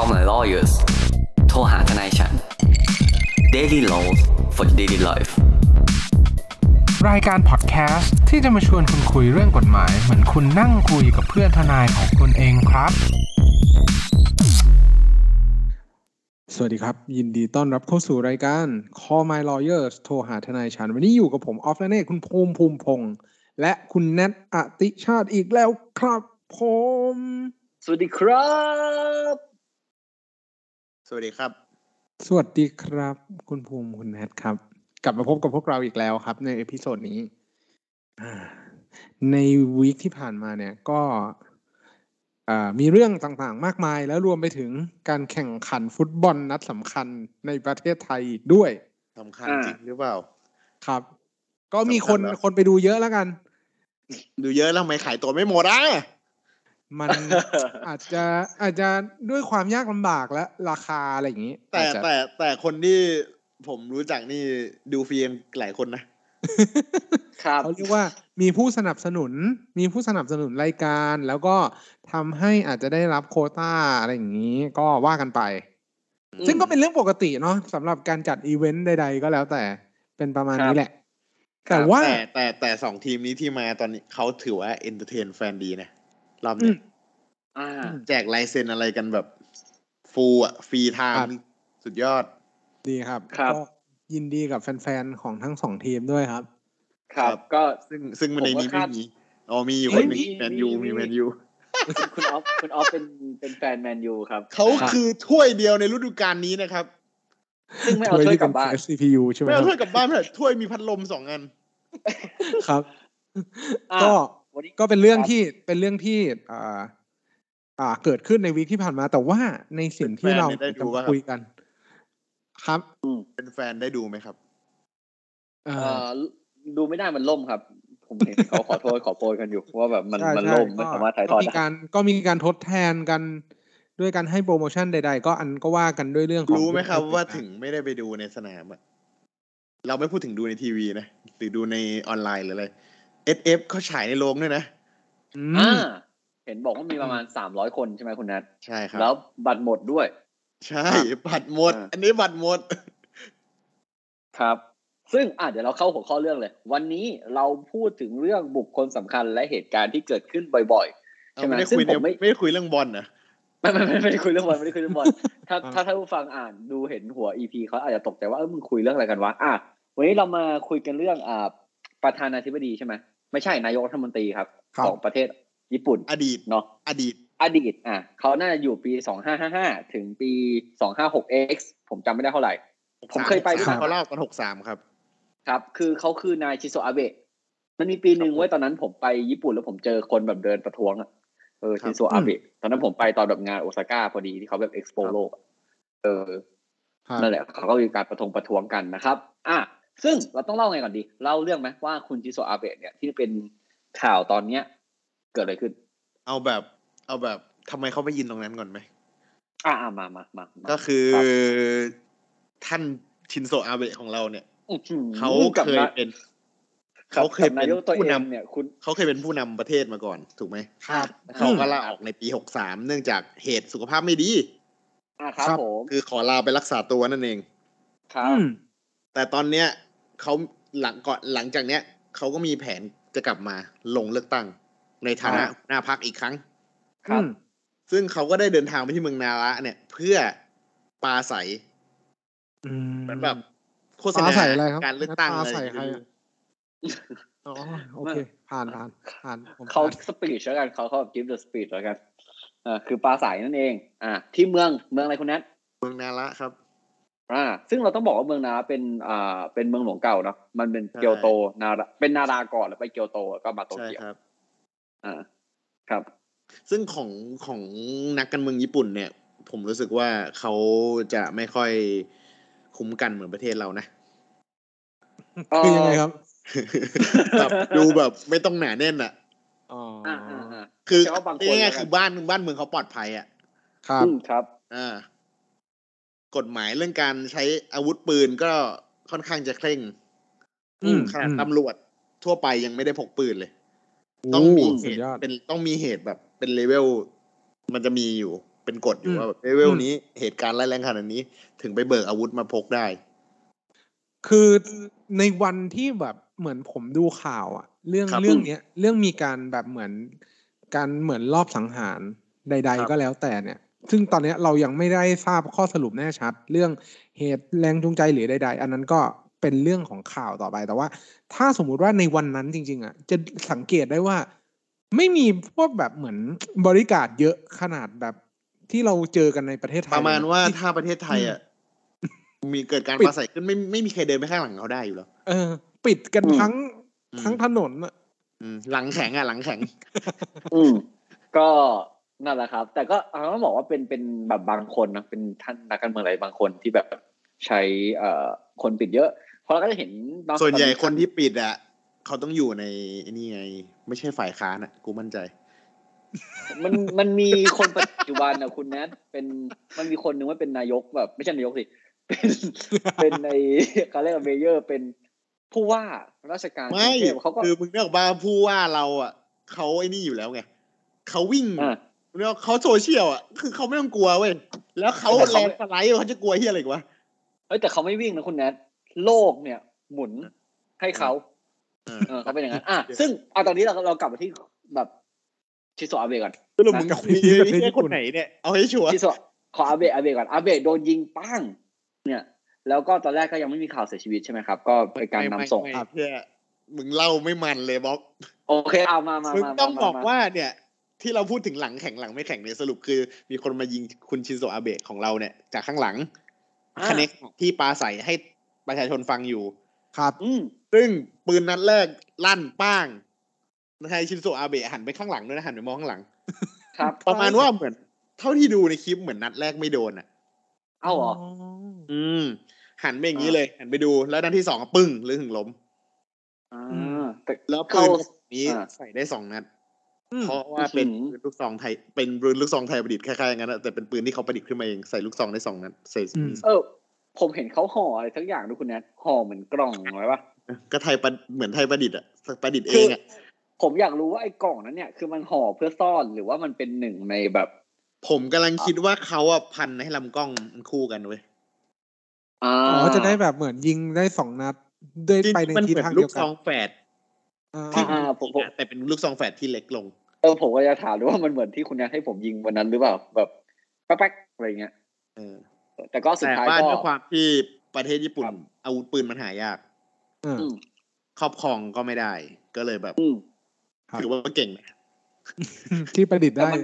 Call my lawyers โทรหาทนายฉัน Daily Laws for daily life รายการพอดแคสต์ที่จะมาชวนคุณคุยเรื่องกฎหมาย เหมือนคุณนั่งคุยกับเพื่อนทนายของคุณเองครับ สวัสดีครับ ยินดีต้อนรับเข้าสู่รายการ Call My Lawyers โทรหาทนายฉัน วันนี้อยู่กับผมออฟและเน่คุณภูมิภูมิพงษ์และคุณแนทอติชาติอีกแล้วครับผม สวัสดีครับ สวัสดีครับ สวัสดีครับ คุณภูมิคุณแนทครับ กลับมาพบกับพวกเราอีกแล้วครับ ใน episode นี้อ่าใน week ที่ผ่านมาเนี่ย ก็อ่ามีเรื่องต่างๆ มากมาย แล้วรวมไปถึงการแข่งขันฟุตบอลนัดสำคัญในประเทศไทยอีกด้วยสำคัญอ่าจริงหรือเปล่า ครับ ก็มีคนสำคัญเหรอคนไปดูเยอะแล้วกัน ดูเยอะแล้วทำไมขายตั๋วไม่หมดอะ มันอาจจะอาจจะด้วยความยากลำบากและราคาอะไรอย่างนี้ แต่อาจจะแต่แต่คนที่ผมรู้จักนี่ดูฟรีกันหลายคนนะครับเขาเรียกว่ามีผู้สนับสนุน มีผู้สนับสนุนรายการ แล้วก็ทำให้อาจจะได้รับโควต้าอะไรอย่างนี้ ก็ว่ากันไปอืมซึ่งก็เป็นเรื่องปกติเนาะสำหรับการจัดอีเวนต์ใดๆ ก็แล้วแต่เป็นประมาณครับนี้แหละครับแต่ว่าแต่แต่แต่สองทีมนี้ที่มาตอนนี้เขาถือว่าเอนเตอร์เทนแฟนดีนะ รอบอืนี้มอ่าแจกลายเซ็นอะไรกันแบบ ฟูอะฟรีไทครับม์สุดยอด ดีครับครับก็ยินดีกับแฟนๆ ของทั้งสองทีมด้วยครับ ครับ ก็ซึ่งซึ่งในนี้ผมก็ไม่คาดมีอ๋อมีอยู่เฮ้คยนหนึงมีแมนยูมีมีมีแมนยูคุณออฟคุณออฟเป็นเป็นแฟนแมนยูครับเขาครับคือถ้วยเดียวในฤดูกาลนี้นะครับ ซึ่งไม่เอาถ้วยกลับบ้านที่เป็ CPU ใช่ไหมไม่คเอารับถ้วยกลับบ้านไม่ได้ถ้วยมีพัดลมสองอัน ครับอ่าก็วันนี้ ก็เป็นเรื่องครับที่เป็นเรื่องที่อ่าอ่าเกิดขึ้นในวีคที่ผ่านมา แต่ว่าในสิ่งที่เราแฟนๆได้ดูจะปะมาครับคุยกัน ครับเป็นแฟนได้ดูไหมครับเอ่เอ่ออดูไม่ได้มันล่มครับ ผมเห็นเขาขอโทษขอโพยกันอยู่ว่าแบบมันใช่มันใช่ล่มไม่ก็สามารถถ่ายทก็อดมีได้การก็มีการทดแทนกันด้วยการให้โปรโมชั่นใด ๆ ก็อันก็ว่ากันด้วยเรื่องของรู้ไหมครับผู้ว่าติดตถึงไม่ได้ไปดูในสนามอะเราไม่พูดถึงดูในทีวีนะหรือดูในออนไลน์หรืออะไร SF เขาฉายในโรงด้วยนะอือ่ามเห็นบอกว่ามีประมาณสามร้อยคนใช่ไหมคุณนัทใช่ครับ แล้วบัตรหมดด้วย ใช่ บัตรหมดอ่าอันนี้บัตรหมด ครับ ซึ่งอะเดี๋ยวเราเข้าหัวข้อเรื่องเลย วันนี้เราพูดถึงเรื่องบุคคลสำคัญและเหตุการณ์ที่เกิดขึ้นบ่อยๆเอาใช่ไหมไม่ได้ซึ่งในคุยผมไม่ไม่ได้คุยเรื่องบอลนะไม่ไม่ไม่ไม่ได้คุยเรื่องบอลไม่ได้คุยเรื่องบอลถ้าถ้าท่านผู้ฟังอ่านดูเห็นหัว EP เขาอาจจะตกใจว่าเออมึงคุยเรื่องอะไรกันวะอะวันนี้เรามาคุยกันเรื่องอ่าประธานาธิบดีใช่ไหม ไม่ใช่นายกรัฐมนตรีครับครับของประเทศญี่ปุ่น อดีตเนาะอดีต อดีตอะเขาน่าจะอยู่ปีสองห้าห้าห้าถึงปีสองห้าหก X ผมจำไม่ได้เท่าไหร่ ผมเคยไปด้วยครับนะเขาเล่าตอนหกสามครับ ครับ คือเขาคือนายชินโซอาเบะมันมีปีหนึ่งไว้ยตอนนั้นผมไปญี่ปุ่นแล้วผมเจอคนแบบเดินประท้วงอะเออครับชิโซอาเบะตอนนั้นผมไปตอนแบบงานโอซาก้าพอดีที่เขาแบบเอ็กซ์โปครับโลกอะเออครับนั่นแหละเขาก็มีการประท้วงประท้วงกันนะครับ อะ ซึ่งเราต้องเล่าไงก่อนดีเล่าเรื่องไหมว่าคุณชิโซอาเบะเนี่ยที่เป็นข่าวตอนเนี้ย เกิดอะไรขึ้น เอาแบบ เอาแบบทำไมเขาไปยินตรงนั้นก่อนไหมอะอะมามามามาก็คือรับท่านชินโซอาเบะของเราเนี่ยอื้อหือเขากับเคยนะเป็นกับเขาเคยกับเป็นนายกตัวผู้เองนำเนี่ยคุณเขาเคยเป็นผู้นำประเทศมาก่อนถูกไหมครับเขาก็ลาออกในปีหกสามเนื่องจากเหตุสุขภาพไม่ดีอะครับครับผมคือขอลาไปรักษาตัวนั่นเอง ครับอืมแต่ตอนเนี้ย เขาหลังก่อนหลังจากเนี้ยเขาก็มีแผนจะกลับมาลงเลือกตั้ง ในฐานะอ่าหน้าพักอีกครั้ง ครับอืมซึ่งเขาก็ได้เดินทางไปที่เมืองนาระเนี่ย เพื่อปราศัยอืมเหมือนแบบโฆษปณาราศัยอะไรครับการเลือกตั้งปราอะไรศัยอย่างใครเงี้อะยอ๋อโอเค ผ่านผ่านผ่านผมเขาผ่านสปีชแล้วกันเขาเขา give the speech แล้วกันอ่าคือปลาใสนั่นเอง อ่า ที่เมืองเมืองอะไรคุณแนทเมืองนาระครับ อ่าซึ่งเราต้องบอกว่าเมืองนาเป็นอ่าเป็นเมืองหลวงเก่าเนาะมันเป็นใช่เกียวโตนาราเป็นนาราก่อนแล้วไปเกียวโตแล้วก็มาโตใช่เกียวครับอ่าครับ ซึ่งของของนักการเมืองญี่ปุ่นเนี่ย ผมรู้สึกว่าเขาจะไม่ค่อยคุ้มกันเหมือนประเทศเรานะคือยังไงครับแบบดูแบบไม่ต้องหนาแน่นอะอ๋อออ่าอ่าอ่าคือใช่ว่าบางคนง่ายแล้วกันๆคือบ้านบ้านเมืองเขาปลอดภัยอะครับอืมครับอ่า กฎหมายเรื่องการใช้อาวุธปืนก็ค่อนข้างจะเคร่งอืมขนาดอืมตำรวจทั่วไปยังไม่ได้พกปืนเลย ต้องมีโเหสุดตุยอดเป็นต้องมีเหตุแบบ เป็นเลเวลมันจะมีอยู่เป็นกฎอยู่อืมว่าแบบเลเวลอืมนี้เหตุการณ์ร้ายแรงขนาดนี้ ถึงไปเบิกอาวุธมาพกได้ คือในวันที่แบบเหมือนผมดูข่าวอะเรื่องครับเรื่องเนี้ย เรื่องมีการแบบเหมือนการเหมือนรอบสังหารใดครับๆก็แล้วแต่เนี่ย ซึ่งตอนเนี้ยเรายังไม่ได้ทราบข้อสรุปแน่ชัด เรื่องเหตุแรงจูงใจหรือใด ๆ อันนั้นก็เป็นเรื่องของข่าวต่อไปแต่ว่า ถ้าสมมุติว่าในวันนั้นจริง ๆอะจะสังเกตได้ว่า ไม่มีพวกแบบเหมือนบริการดเยอะขนาดแบบที่เราเจอกันในประเทศไทย ประมาณเลยนว่าที่ถ้าประเทศไทยอะมีเกิดการปิดปราศัยขึ้นไม่ไม่มีใครเดินไปข้างหลังเขาได้อยู่แล้วเออ ปิดกันอืมทั้งอืมทั้งถนนอะอืมหลังแข็งอะ หลังแข็ง อืมก็ นั่นแหละครับ แต่ก็เอาต้องบอกว่าเป็นเป็นแบบบางคนนะเป็นท่านนักการเมืองอะไรบางคนที่แบบใช้เอ่อคนปิดเยอะ เพราะเราก็จะเห็นเอะส่วนใหญ่ตอคนที่ปิดอะเขาต้องอยู่ในไอ้นี่ไง ไม่ใช่ฝ่ายค้านอะ กูมั่นใจ มันมันมีคนปัจจุบันนะคุณแนทเป็นมันมีคนหนึ่งว่าเป็นนายกแบบ ไม่ใช่นายกสิเป็นเป็นในเขาเรียกว่าเมเยอร์เป็นผู้ว่าราชการกไม่รุงเทพเขาก็คือมึงเรียกว่าผู้ว่าเราอะเขาไอ้นี่อยู่แล้วไงเขาวิ่งอ่า เรียกว่าเขาโซเชียลอะ คือเขาไม่ต้องกลัวเว้ย แล้วเขาแต่แลเขานด์สไลด์เขาจะกลัวเฮียอะไรอีกวะเอ้ยแต่เขาไม่วิ่งนะคุณแนทโลกเนี่ย หมุนให้เขาเออเออเขาเป็นอย่างนั้นอะซึ่งเอาตอนนี้เราเรากลับมาที่แบบชิโซอาเบะก่อนสรุปมึงกับมีที่ประมีเทศแค่ญี่คปุ่นนไหนเนี่ยเอาให้ชัวร์ชิโซขออาเบะอาเบะก่อนอาเบะโดนยิงปั้งเนี่ย แล้วก็ตอนแรกก็ยังไม่มีข่าวเสียชีวิตใช่ไหมครับ ก็เป็นการนำส่งไม่ไม่ไม่เพื่อมึงเล่าไม่มันเลยบ๊อบโอเคเอามามามึงมาต้องมบอกมว่าเนี่ย ที่เราพูดถึงหลังแข่งหลังไม่แข่งเนี่ยสรุปคือ มีคนมายิงคุณชินโซอาเบะของเราเนี่ย จากข้างหลังคเนกที่ปาใส่ให้ประชาชนฟังอยู่ ครับ อืมซึ่งปืนนัดแรกลั่นป้างนายชินโซอาเบะหันไปข้างหลังด้วยนะหันไปมองข้างหลัง ครับ ประมาณว่าเหมือน เท่าที่ดูในคลิปเหมือนนัดแรกไม่โดนอะ เอาเหรออืม หันไปอย่างนี้เลย หันไปดูแล้วนัดที่สองก็ปึ้งหรือถึงล้มอ่อืมาแต่แล้วปืเข้านนี้อ่าใส่ได้สองนัดอืม เพราะว่าเป็นอื้อหือปืนลูกซองไทยเป็นปืนลูกซองไทยประดิษฐ์คล้ายๆอย่างนั้นอะแต่เป็นปืนที่เขาประดิษฐ์ขึ้นมาเองใส่ลูกซองได้สองนัดใส่อืมเออ ผมเห็นเขาห่ออะไรทั้งอย่างด้วยคุณแนทห่อเหมือนกล่องไว้ปะก็ไทยประเหมือนไทยประดิษฐ์อะประดิษฐ์เอคืงอะผมอยากรู้ว่าไอ้กล่องนั้นเนี่ย คือมันห่อเพื่อซ่อนหรือว่ามันเป็นหนึ่งในแบบ ผมกำลังคิดว่าเขาอะพันให้ลำกล้องมันคู่กันเว้ยอ่าอ๋อจะได้แบบเหมือนยิงได้สองนัดด้วยจริงไปในๆมันทิศเหมือนทางลูเดียกวกัซนองแฝดอ่า ที่อ่าผมผมแต่เป็นลูกซองแฝดที่เล็กลง เออผมก็จะถามด้วยว่ามันเหมือนที่คุณแนทให้ผมยิงวันนั้นหรือเปล่าแบบแป๊กๆอะไรเงี้ยเออแต่ก็สุดแต่ท้ายว่าก็ด้วยความที่ประเทศญี่ปุ่นครับอาวุธปืนมันหายากอ่าอืมครอบครองก็ไม่ได้ ก็เลยแบบอืมครับถือว่าเก่งนะที่ประดิษฐ์ได้แต่มัน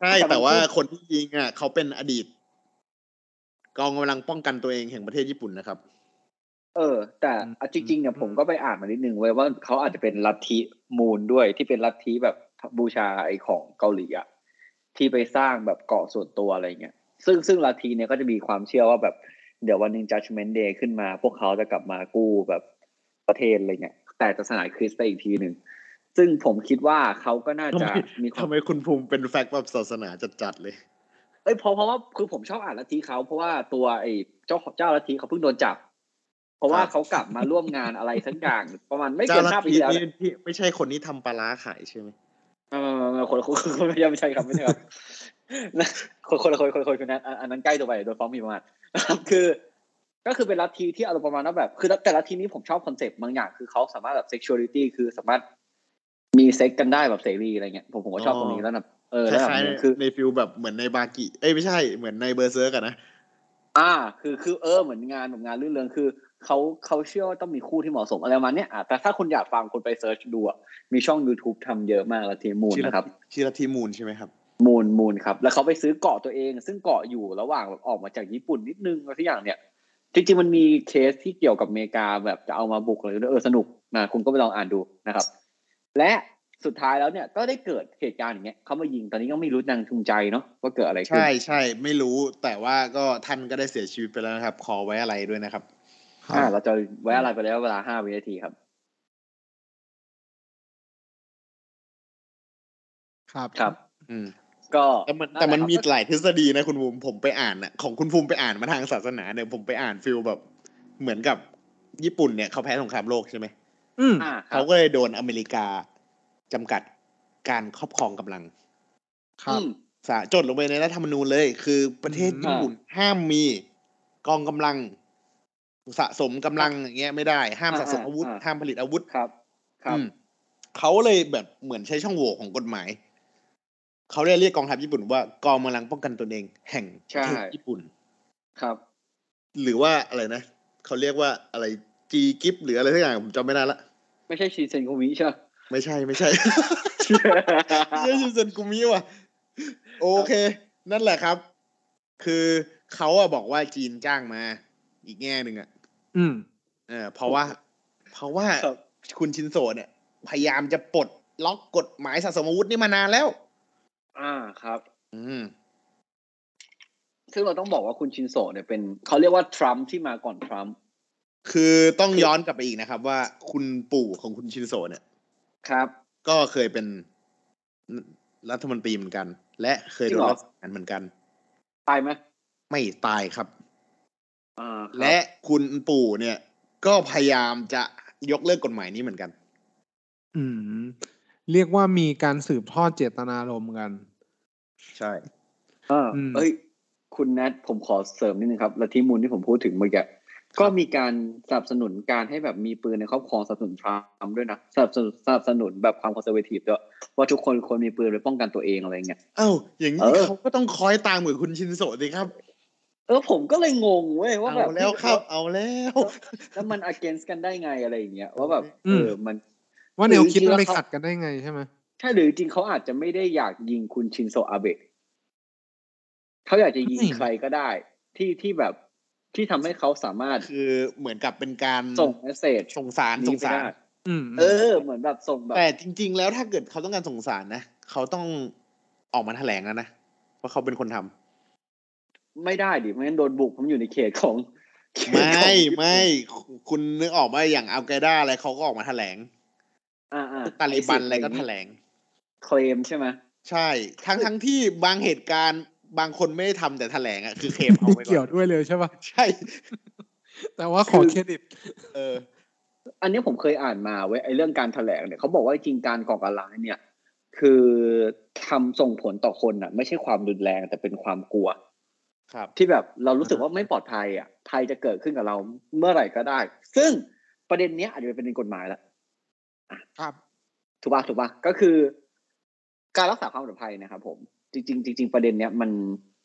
ใช่แต่มันแต่ว่าพูดคนที่ยิงอะเขาเป็นอดีตกองกำลังป้องกันตัวเองแห่งประเทศญี่ปุ่นนะครับ เออ แต่อืมเอาจริงๆเนี่ยอืมผมก็ไปอ่านมานิดนึงไว้ยว่าเขาอาจจะเป็นลัทธิมูลด้วยที่เป็นลัทธิแบบบูชาไอของเกาหลีอะที่ไปสร้างแบบเกาะส่วนตัวอะไรเงี้ยซึ่งซึ่งลัทธิเนี่ยก็จะมีความเชื่อว่าแบบเดี๋ยววันหนึ่ง judgment day ขึ้นมา พวกเขาจะกลับมากู้แบบประเทศอะไรเงี้ยแต่จะสลายคริสต์ไปอีกทีหนึ่งซึ่งผมคิดว่าเขาก็น่าจะทำไมมีควาทำมไมคุณภูมิเป็นแฟกต์แบบศาสนาจัดๆเลยเอ้ยเพราะเพราะว่าคือผมชอบอ่านลัทธิเขาเพราะว่าตัวไอ้เจ้าเจ้าลัทธิเขาเพิ่งโดนจับ เพราะว่าครับเขากลับมาร่วมงานอะไรสักอย่างประมาณไม่เจ้าเกินลัทห้าปีธิที่แล้วนี่เนี่ยที่ไม่ใช่คนที่ทำปลาร้าขายใช่ไหมเออคนคนคนไม่ใช่ไม่ใช่ครับไม่ใช่ครับนะคนคนละคนคนละคนคนนั้นอันอันนั้นใกล้ตัวไปโดนฟ้องหมีประมาทนะครับคือก็คือเป็นลัทธิที่อารมณ์ประมาณว่าแบบ คือแต่ลัทธินี้ผมชอบคอนเซ็ปต์บางอย่างคือเขาสามารถแบบ sexuality คือสามารถมีเซ็กซ์กันได้แบบเสรีอะไรเงี้ยผมผมก็ชอบตรงนี้แล้วนะเออแล้วแบบคล้ายๆนึงคือใน feel แบบเหมือนในบากิเอ้ยไม่ใช่เหมือนใน Berserk กันนะ อ่า คือคือเออเหมือนงานแบบงานรื่นเริงคือ เขาเขาเชื่อว่าต้องมีคู่ที่เหมาะสมอะไรประมาณเนี้ยอะแต่ถ้าคุณอยากฟังคุณไป search ดูอะมีช่อง YouTube ทำเยอะมากละทีมูนชื่อนะครับชื่อลัทธิมูนใช่ไหมครับ มูนมูนครับ แล้วเขาไปซื้อเกาะตัวเอง ซึ่งเกาะอยู่ระหว่างแบบออกมาจากญี่ปุ่นนิดนึงอะไรทุกอย่างเนี่ยจริงๆมันมีเคสที่เกี่ยวกับอเมริกาแบบจะเอามาบุกอะไรด้วยเออสนุกนะคุณก็ไปลองอ่านดูนะครับ และสุดท้ายแล้วเนี่ยก็ได้เกิดเหตุการณ์อย่างเงี้ยเขามายิงตอนนี้ก็ไม่รู้นางทุงใจเนาะว่าเกิดอะไรขึ้นใช่ใช่ไม่รู้แต่ว่าก็ท่านก็ได้เสียชีวิตไปแล้วนะครับ ขอไว้อะไรด้วยนะครับ อ่าเราจะไว้อะไรไปแล้วเวลาห้าวินาทีครับ ครับครับ อืมก็แต่มันนั่นแต่มันหละครับมีหลายทฤษฎีนะคุณภูมิผมไปอ่านน่ะของคุณภูมิไปอ่านมาทางศาสนาเนี่ยผมไปอ่านฟิลแบบ เหมือนกับญี่ปุ่นเนี่ยเขาแพ้สงครามโลกใช่ไหมอืมอ่าครัเขาบก็เลยโดนอเมริกาจำกัดการครอบครองกำลัง ครับอืมสาจดลงไปในรัฐธรรมนูญเลย คือประเทศอืมญี่ปุ่นห้ามมีกองกำลัง สะสมกำลังอย่างเงี้ยไม่ได้ห้ามสะสมอาวุธ ห้ามผลิตอาวุธครับ ครับอืมเขาเลยแบบเหมือนใช้ช่องโหว่ของกฎหมายเขาเลยเรียกกองทัพญี่ปุ่นว่ากองกำลังป้องกันตนเอง แห่งประเทศใช่ญี่ปุ่น ครับ หรือว่าอะไรนะเขาเรียกว่าอะไรจีกิฟหรืออะไรสักอย่างผมจำไม่ได้ละไม่ใช่ชีเซนโกมิใช่ไหมไม่ใช่ไม่ใช่ไม่ใช่ชินเซ็นกุมิว่ะ โอเค นั่นแหละครับ คือเขาอะบอกว่าจีนจ้างมา อีกแง่หนึ่งอะ อืมเออเพราะว่า เพราะว่าครับคุณชินโซเนี่ย พยายามจะปลดล็อกกฎหมายสะสมอาวุธนี่มานานแล้ว อ่าครับ อืมซึ่งเราต้องบอกว่าคุณชินโซะเนี่ยเป็นเขาเรียกว่าทรัมป์ที่มาก่อนทรัมป์คือต้องย้อนกลับไปอีกนะครับ ว่าคุณปู่ของคุณชินโซเนี่ย ครับ ก็เคยเป็นรัฐมนตรีเหมือนกัน และเคยโดนรัฐประหารเหมือนกัน ตายไหมไม่ตายครับอ่าครับ และคุณปู่เนี่ย ก็พยายามจะยกเลิกกฎหมายนี้เหมือนกัน อืม เรียกว่ามีการสืบทอดเจตนารมณ์กัน ใช่อ่าอืมเอ้ย คุณแนทผมขอเสริมนิดนึงครับและที่มูลที่ผมพูดถึงเมื่อกี้ก็มีการสนับสนุนการให้แบบมีปืนในครอบครองสนับสนุนทรัมป์ด้วยนะสนับสนุนสนับสนุนแบบความคอนเซอร์เวทีฟด้วยว่าทุกคนควรมีปืนไว้ป้องกันตัวเองอะไรเงี้ยเอ้าอย่างเอนี้อเขาก็ต้องคอยตามเหมือนคุณชินโซะสิครับ เออผมก็เลยงงเว้ยว่าแบเอาบแล้วครับเอาแล้ว แล้วมัน against กันได้ไงอะไรอย่างเงี้ยว่าแบบอืเอมอมัน ว่าแนวคิดหรือจริงๆมันไปแล้วเขาขัดกันได้ไงใช่ไหมใช่หรือจริงเขาอาจจะไม่ได้อยากยิงคุณชินโซอาเบะเขาอยากจะยิงใครก็ได้ ที่ที่แบบที่ทำให้เขาสามารถคือเหมือนกับเป็นการส่งเมสเซจส่งสารนี้ส่งไปสารได้อืมเออ เหมือนแบบส่งแบบแต่จริง ๆ แล้วถ้าเกิดเขาต้องการส่งสารนะเขาต้องออกมาแถลงแล้วนะว่าเขาเป็นคนทำ ไม่ได้ดิไม่งั้นโดนบุกผมอยู่ในเขตของเขตไม่ของญี่ปุ่นไม่คุณนึกออกมาอย่างอัลไกด้าอะไรเขาก็ออกมาแถลงอ่าอ่าตาลิบันอะไรก็แถลง เคลมใช่ไหมใช่ ทั้งทั้งที่บางเหตุการณ์บางคนไม่ได้ทำแต่แถลงอะคือเคมเอาไม่ไปก่เกี่ยอวนด้วยเลยใช่ป่ะใช่ แต่ว่าขอเครดิตเออ อันนี้ผมเคยอ่านมาเว้ยไอ้เรื่องการแถลงเนี่ยเขาบอกว่าจริงการก่อการร้ายเนี่ย คือทำส่งผลต่อคนอะ ไม่ใช่ความรุนแรงแต่เป็นความกลัวครับ ที่แบบเรารู้สึกว่าไม่ปลอดภัยอะภัยจะเกิดขึ้นกับเราเมื่อไหร่ก็ได้ ซึ่งประเด็นเนี้ยอาจจะเป็นประเด็นกฎหมายละครับ ถูกป่ะถูกป่ะก็คือ การรักษาความปลอดภัยนะครับ ผม จริงๆจริงๆประเด็นเนี้ยมัน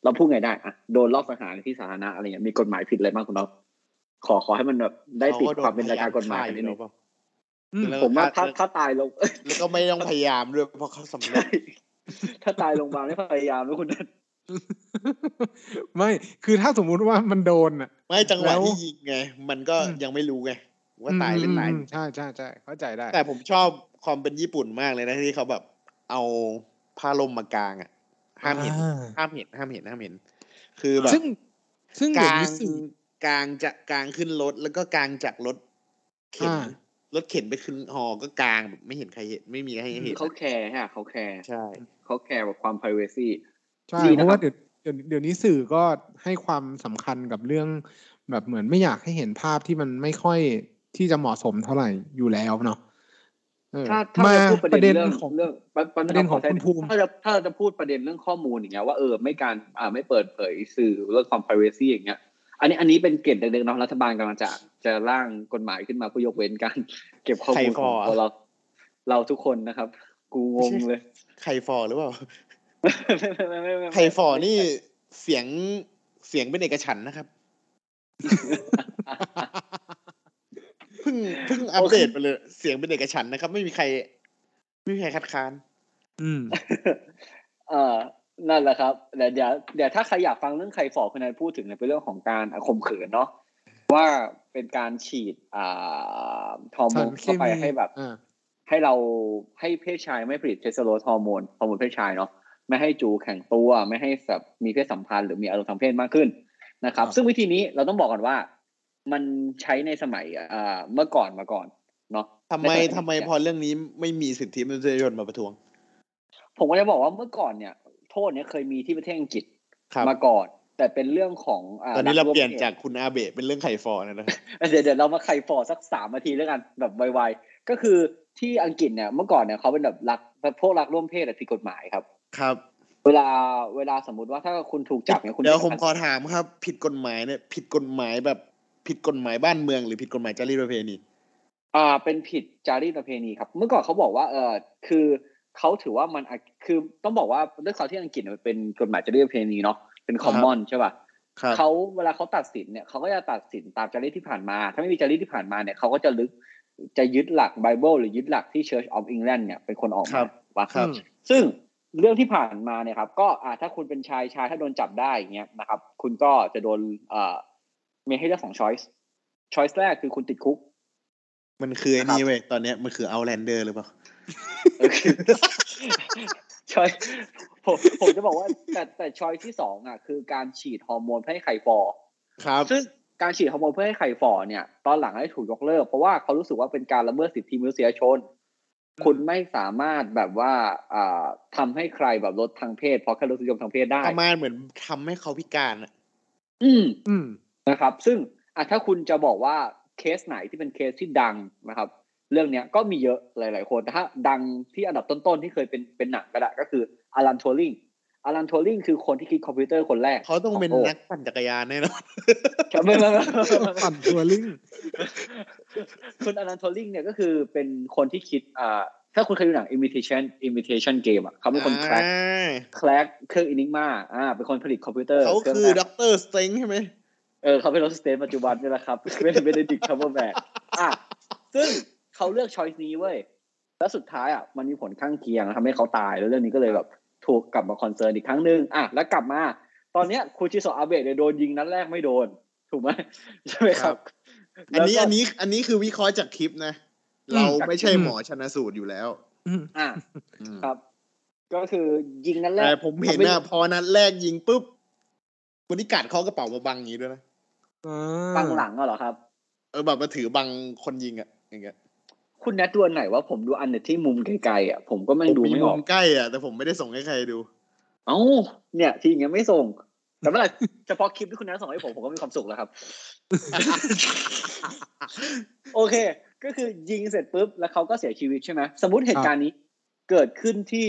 เราพูดไงได้อะโดนลอบสังหารในที่สาธารณะอะไรเงี้ยมีกฎหมายผิดอะไรบ้างคุณน้องขอขอให้มันแบบได้ติดความเป็นรายการกฎหมายกันนิดนึงเปล่าอืมแล้วผมว่าถ้าแล้วถ้าตายลงแล้วก็ไม่ต้องพยายามด้วยเพราะเขาสำเร็จใช่ถ้าตายโรงพยาบาลไม่พยายามนะคุณนัท ไม่คือถ้าสมมุติว่ามันโดนอะ ไม่จังหวะแล้วที่ยิงไง มันก็อืมยังไม่รู้ไง ว่าตายหรือตายมมใช่ใช่ใช่เข้าใจได้ แต่ผมชอบความเป็นญี่ปุ่นมากเลยนะที่เขาแบบเอาผ้าลมมากางอะห้ามเห็นอ่าห้ามเห็นห้ามเห็นห้ามเห็น คือแบบซึ่งซึ่งกเดี๋ยวลางนี้สื่อกลางจะกลางขึ้นรถแล้วก็กลางจากรถเข็นอ่ารถเข็นไปขึ้นหอก็กลางแบบไม่เห็นใครเห็นไม่มีใครเห็นเขาแคร์ฮะเขาแคร์ใช่เขาแคร์กับความ privacy ใช่ดีเพนะครับราะว่าเดี๋ยวเดี๋ยวเดี๋ยวนี้สื่อก็ให้ความสำคัญกับเรื่อง แบบเหมือนไม่อยากให้เห็นภาพที่มันไม่ค่อยที่จะเหมาะสมเท่าไหร่อยู่แล้วเนาะเออถ้าถ้ามาจะพูดประเด็นเรื่องของเรื่องประประเด็นของคุณภูมิถ้าจะถ้าจะพูดประเด็นเรื่องข้อมูลอย่างเงี้ยว่าเออไม่การอ่าไม่เปิดเผยสื่อเรื่องความ privacy อย่างเงี้ย อันนี้อันนี้เป็นเกณฑ์เด็กๆเนาะรัฐบาลกำลังจะจะร่างกฎหมายขึ้นมาเพื่อยกเว้นการเก็บข้อมูลของตัวเรา เราทุกคนนะครับ กูงงเลยใครฟอร์หรือเปล่า ไม่ไม่ไม่ไม่ไทยฟอร์นี่เสียงเสียงเป็นเอกฉันท์นะครับเพิ่งเพิ่งอัปเดตไปเลย เสียงเป็นเอกฉันท์นะครับ ไม่มีใคร ไม่มีใครคัดค้าน อืมเออนั่นแหละครับเดี๋ยวเดี๋ยวเดี๋ยวถ้าใครอยากฟังเรื่องไข่ฝ่อคุณแนทพูดถึงเนี่ยเป็นเรื่องของการอะข่มขืนเนาะว่าเป็นการฉีดอ่าฮอร์โมนสารเคเข้าไปให้แบบอ่าให้เราให้เพศชายไม่ผลิตเทสโทสเตอโรนฮอร์โมนฮอร์โมนเพศชายเนาะ ไม่ให้จู๋แข็งตัว ไม่ให้แบบมีเพศสัมพันธ์หรือมีอารมณ์ทางเพศมากขึ้นนะครับครับซึ่งวิธีนี้เราต้องบอกก่อนว่า มันใช้ในสมัยอ่าเมื่อก่อนมาก่อนเนาะทำไมในสยทำไมเนี่ยพอเรื่องนี้ไม่มีสิทธิมนุษยชนมาประท้วง ผมก็จะบอกว่าเมื่อก่อนเนี่ย โทษเนี่ยเคยมีที่ประเทศอังกฤษครับมาก่อนแต่เป็นเรื่องของาตอนนี้เรากวมเปลี่ยนพศจากคุณอาเบะเป็นเรื่องไข่ฟอร์นะครับเดี๋ยวเดี๋ยวเรามาไขฟอร์สักสามนาทีแล้วกันแบบไวๆก็คือที่อังกฤษเนี่ยเมื่อก่อนเนี่ยเขาเป็นแบบรักพวกรักร่วมเพศอะผิดกฎหมายครับ ครับ เวลาเวลาสมมติว่าถ้าคุณถูกจับเนี่ยคุณเดี๋ยวผมขอถามครับ ผิดกฎหมายเนี่ยผิดกฎหมายแบบผิดกฎหมายบ้านเมืองหรือผิดกฎหมายจารีตประเพณีอ่า เป็นผิดจารีตประเพณีครับ เมื่อก่อนเขาบอกว่า เออคือเขาถือว่ามันอะคือต้องบอกว่าด้วยความที่อังกฤษมันเป็นกฎหมายจารีตประเพณีเนาะเป็นคอมมอนใช่ป่ะครับเขาเวลาเขาตัดสินเนี่ยเขาก็จะตัดสินตามจารีตที่ผ่านมา ถ้าไม่มีจารีตที่ผ่านมาเนี่ยเขาก็จะลึกจะยึดหลักไบเบิลหรือยึดหลักที่ Church of England เนี่ยเป็นคนออกครัมาบว่าครับซึ่ง เรื่องที่ผ่านมาเนี่ยครับ ก็อ่าถ้าคุณเป็นชายชายถ้าโดนจับได้อย่างเงี้ยนะครับ คุณก็จะโดนเอ่อมีให้เลือกสองช้อยส์ช้อยส์แรกคือคุณติดคุก มันคือไอ้ครับนี่เว้ยตอนเนี้ยมันคือ Outlander หรือเปล่าเออคือ choice ผมผมจะบอกว่าแต่แต่ choice ที่สองอะ คือการฉีดฮอร์โมนเพื่อให้ไข่ฝ่อครับซึ่งการฉีดฮอร์โมนเพื่อให้ไข่ฝ่อเนี่ย ตอนหลังได้ถูกยกเลิก เพราะว่าเขารู้สึกว่าเป็นการละเมิดสิทธิมนุษยชน คุณไม่สามารถแบบว่าอ่าทำให้ใครแบบลดทางเพศ เพราะแค่รสนิยมทางเพศได้ประมาณเหมือนทำให้เขาพิการอะอืมอืมนะครับ ซึ่งอะถ้าคุณจะบอกว่าเคสไหนที่เป็นเคสที่ดังนะครับ เรื่องเนี้ยก็มีเยอะหลาย ๆ คนแต่ถ้าดังที่อันดับต้น ๆ ที่เคยเป็นเป็นหนังก็ได้ก็คือ Alan Turing Alan Turing คือคนที่คิดคอมพิวเตอร์คนแรก เขาต้องเป็นขโลนักปั่นจักรยานแน่นอนครับไม่ไม่ไม่ไม่ไม่ไม่ปั่น touring คุณ Alan Turing เนี่ยก็คือเป็นคนที่คิดอ่าถ้าคุณเคยดูหนัง imitation imitation game อะเขาเป็นคน crack อ่า crack เครื่อง Enigma อ่าเป็นคนผลิตคอมพิวเตอร์เขาคือเครื่องแรก Doctor Strange ใช่ไหมเออเขาเป็น Doctor Strange ปัจจุบันนี่แหละครับไม่ได้ไม่ได้ Benedict Cumberbatch อะซึ่งเขาเลือก choice นี้เว้ยแล้วสุดท้ายอะมันมีผลข้างเคียงทำให้เขาตายแล้วเรื่องนี้ก็เลยแบบ ถูกกลับมา concern อีกครั้งหนึ่งอะแล้วกลับมา ตอนเนี้ยคุณชินโซอาเบะเนี่ยโดนยิงนัดแรกไม่โดน ถูกไหมใช่ไหมครับ อันนี้แล้วก็อันนี้อันนี้คือวิเคราะห์จากคลิปนะ เราไม่ใช่หมอชนะสูตรอยู่แล้วอืมอะอืมครับ ก็คือยิงนัดแรกแต่ผมเห็นทำนะพอนัดแรกยิงปุ๊บคนที่กัดเขากระเป๋ามาบังอย่างนี้ด้วยนะอ่าบังหลังอะเหรอครับ เออแบบมาถือบังคนยิงอะอย่างเงี้ย คุณแนทดูอันไหนว่าผมดูอันเน็ตที่มุมไกลๆอะผมก็ไม่งดูผมมีไม่อมุอกมใกล้อะแต่ผมไม่ได้ส่งให้ใครดู เอ้าเนี่ยทีอย่างเงี้ยไม่ส่งแต่เมื่อไหร่เฉพาะคลิปที่คุณแนทส่งให้ผมผมก็มีความสุขแล้วครับ โอเค ก็คือยิงเสร็จปุ๊บแล้วเขาก็เสียชีวิตใช่ไหมสมมติเหตุการณ์นี้เกิดขึ้นที่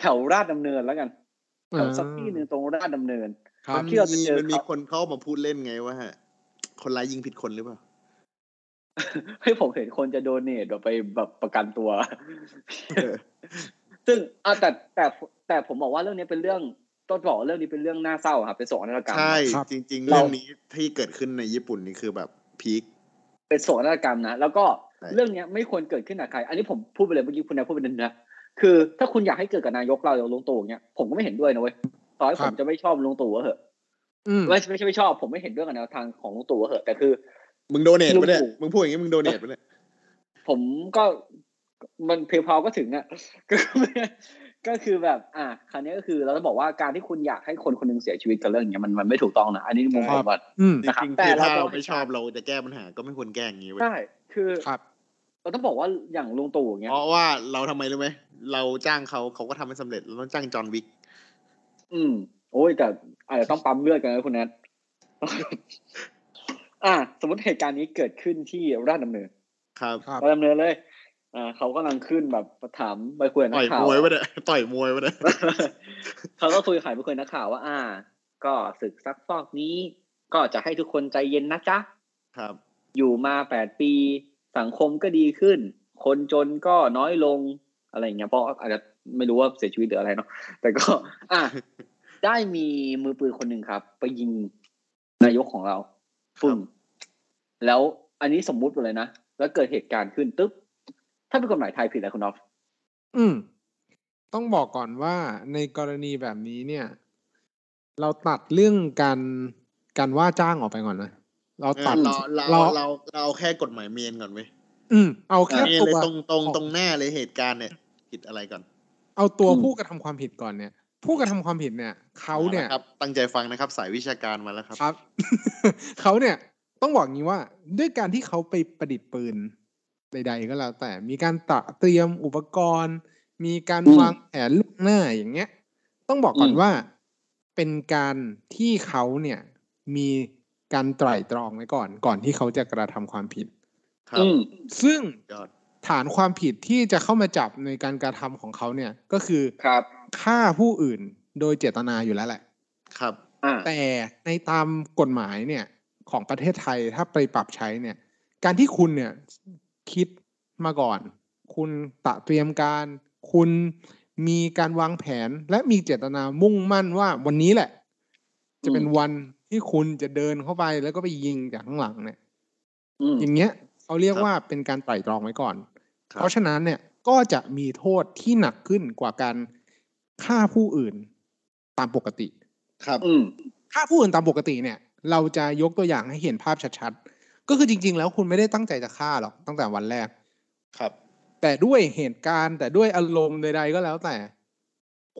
แถวราชดำเนินแล้วกันแถวสักที่หนึ่งตรงราชดำเนินครับที่เราจะเจอมันมีครับคนเข้ามาพูดเล่นไงว่าคนร้ายยิงผิดคนหรือเปล่า ให้ผมเห็นคนจะโดเนทแบบไปแบบประกันตัวเออซึ่งอะแต่แต่แต่ผมบอกว่าเรื่องนี้เป็นเรื่องต้องบอกว่าเรื่องนี้เป็นเรื่องน่าเศร้าครับเป็นโศกนาฏกรรมใช่ครับจริงๆเราเรื่องนี้ที่เกิดขึ้นในญี่ปุ่นนี่คือแบบพีคเป็นโศกนาฏกรรมนะแล้วก็ใช่เรื่องเนี้ยไม่ควรเกิดขึ้นกับใคร อันนี้ผมพูดไปเลยเมื่อกี้คุณนายพูดไปนั่นนะคือถ้าคุณอยากให้เกิดกับนายกเราอย่างลุงตู่เนี้ยผมก็ไม่เห็นด้วยนะเว้ยต่อให้ครัผบมจะไม่ชอบลุงตู่ก็เหอะอืมไม่ไม่ใช่ไม่ชอบ ผมไม่เห็นด้วยกับแนวทางของลุงตู่ก็เหอะแต่คือ มึงโดเนทปะเนี่ยลุงตู่มึงพูดอย่างนี้มึงโดเนทปะเนี่ยผมก็มันเพย์พาก็ถึงอะก็ก็คือแบบ อะคราวนี้ก็คือเราจะบอกว่าการที่คุณอยากให้คนคนหนึงเสียชีวิตกับเรื่องเนี้ยมันมันไม่ถูกต้องนะอันนี้มุมผมว่าอืมจนะครับริงๆแต่คือเราถ้าต้เราองไม่ชอบเราจะแก้ปัญหาก็ไม่ควรแก้อย่างนี้เว้ยใช่คือครับเราต้องบอกว่าอย่างลุงตู่อย่างเงี้ยเพราะว่าเราทำไมรู้ไหมเราจ้างเขาเขาก็ทำให้สำเร็จเราต้องจ้างจอห์นวิกอืม โอ้ยแต่อาจจะต้องปั๊มเลือดกันนะคุณแนท อ่า สมมติเหตุการณ์นี้เกิดขึ้นที่ราชดำเนิน ครับครับราชดำเนินเลย อ่า เขากำลังขึ้นแบบถามไปคุยกับนัต่กอยข่าวมวยวะเนี่ยต่อยมวยวะเนี่ยเขาก็คุยขายไปคุยกับนักข่าวว่า อ่า ก็ศึกซักฟอกนี้ ก็จะให้ทุกคนใจเย็นนะจ๊ะ ครับ อยู่มาแปดปี สังคมก็ดีขึ้น คนจนก็น้อยลงอะไรอย่างเงี้ย เพราะอาจจะไม่รู้ว่าเสียชีวิตหรืออะไรเนาะ แต่ก็ อะได้มีมือปืนคนหนึ่งครับ ไปยิงนายกของเรา ปึ้งแล้วอันนี้สมมุติไปเลยนะ แล้วเกิดเหตุการณ์ขึ้นตึ๊บ ถ้าเป็นกฎหมายไทยผิดอะไรคุณนอฟอืม ต้องบอกก่อนว่าในกรณีแบบนี้เนี่ย เราตัดเรื่องการการว่าจ้างออกไปก่อนนะเราตัดเราเราเราเราเราเอาแค่กฎหมายเมนก่อนเว้ยอืม เอาแค่เมนตัเลยวตรงตรงออกตรงหน้าเลยเหตุการณ์เนี่ย ผิดอะไรก่อน เอาตัวผู้กระทำความผิดก่อนเนี่ย ผู้กระทำความผิดเนี่ยเขาเนี่ยมแล้วครับตั้งใจฟังนะครับ สายวิชาการมาแล้วครับครับเขาเนี่ยต้องบอกงี้ว่าด้วยการที่เขาไปประดิษฐ์ปืนใด ๆ ก็แล้วแต่มีการตระเตรียมอุปกรณ์ มีการวางแผนล่วงหน้าอย่างเงี้ย ต้องบอกก่อนว่าเป็นการที่เขาเนี่ยมีการไตร่ตรองไว้ก่อน ก่อนที่เขาจะกระทำความผิดครับอืมซึ่งยอดฐานความผิดที่จะเข้ามาจับในการกระทำของเขาเนี่ยก็คือครับ ฆ่าผู้อื่นโดยเจตนาอยู่แล้วแหละ ครับอ่าแต่ในตามกฎหมายเนี่ยของประเทศไทยถ้าไปปรับใช้เนี่ย การที่คุณเนี่ยคิดมาก่อน คุณตะเตรียมการ คุณมีการวางแผนและมีเจตนามุ่งมั่นว่าวันนี้แหละ จะเป็นวันที่คุณจะเดินเข้าไปแล้วก็ไปยิงจากข้างหลังเนี่ยอืมอย่างเงี้ยเขาเรียกครับว่าเป็นการไตร่ตรองไว้ก่อนครับเพราะฉะนั้นเนี่ยก็จะมีโทษที่หนักขึ้นกว่าการ ฆ่าผู้อื่นตามปกติ ครับ อืมฆ่าผู้อื่นตามปกติเนี่ย เราจะยกตัวอย่างให้เห็นภาพชัดๆ ก็คือจริง ๆ แล้วคุณไม่ได้ตั้งใจจะฆ่าหรอกตั้งแต่วันแรก ครับ แต่ด้วยเหตุการณ์แต่ด้วยอารมณ์ใดๆก็แล้วแต่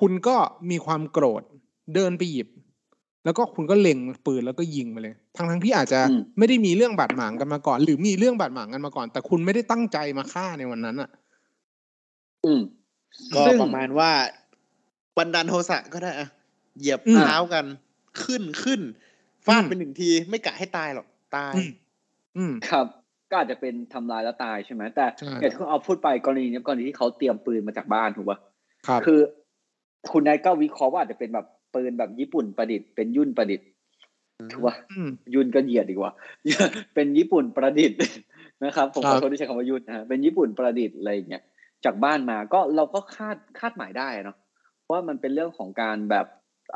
คุณก็มีความโกรธเดินไปหยิบ แล้วก็คุณก็เล็งปืนแล้วก็ยิงมาเลย ทั้งๆที่อาจจะอืมไม่ได้มีเรื่องบาดหมางกันมาก่อน หรือมีเรื่องบาดหมางกันมาก่อน แต่คุณไม่ได้ตั้งใจมาฆ่าในวันนั้นอะ อืมก็ซึ่งประมาณว่า บันดาลโทสะก็ได้อะเหยียบอืมเท้ากัน ขึ้นขึ้นฟาดอืมเป็นหนึ่งทีไม่กะให้ตายหรอกตาย อืมอืมครับ ก็อาจจะเป็นทำลายแล้วตายใช่ไหมแต่ใช่อย่างที่คุณเอาพูดไปกรณีเนี้ยกรณีที่เขาเตรียมปืนมาจากบ้านถูกป่ะครับคือ คุณนายก็วิเคราะห์ว่าอาจจะเป็นแบบปืนแบบญี่ปุ่นประดิษฐ์เป็นยุ่นประดิษฐ์ถูกป่ะอืมยุ่นก็เหยียดดีกว่า เป็นญี่ปุ่นประดิษฐ์นะครับผมครัขอบโทษที่ใช้คำว่ายุ่นนะฮะเป็นญี่ปุ่นประดิษฐ์อะไรอย่างเงี้ยจากบ้านมาก็เราก็คาดคาดหมายได้เนาะ ว่ามันเป็นเรื่องของการแบบ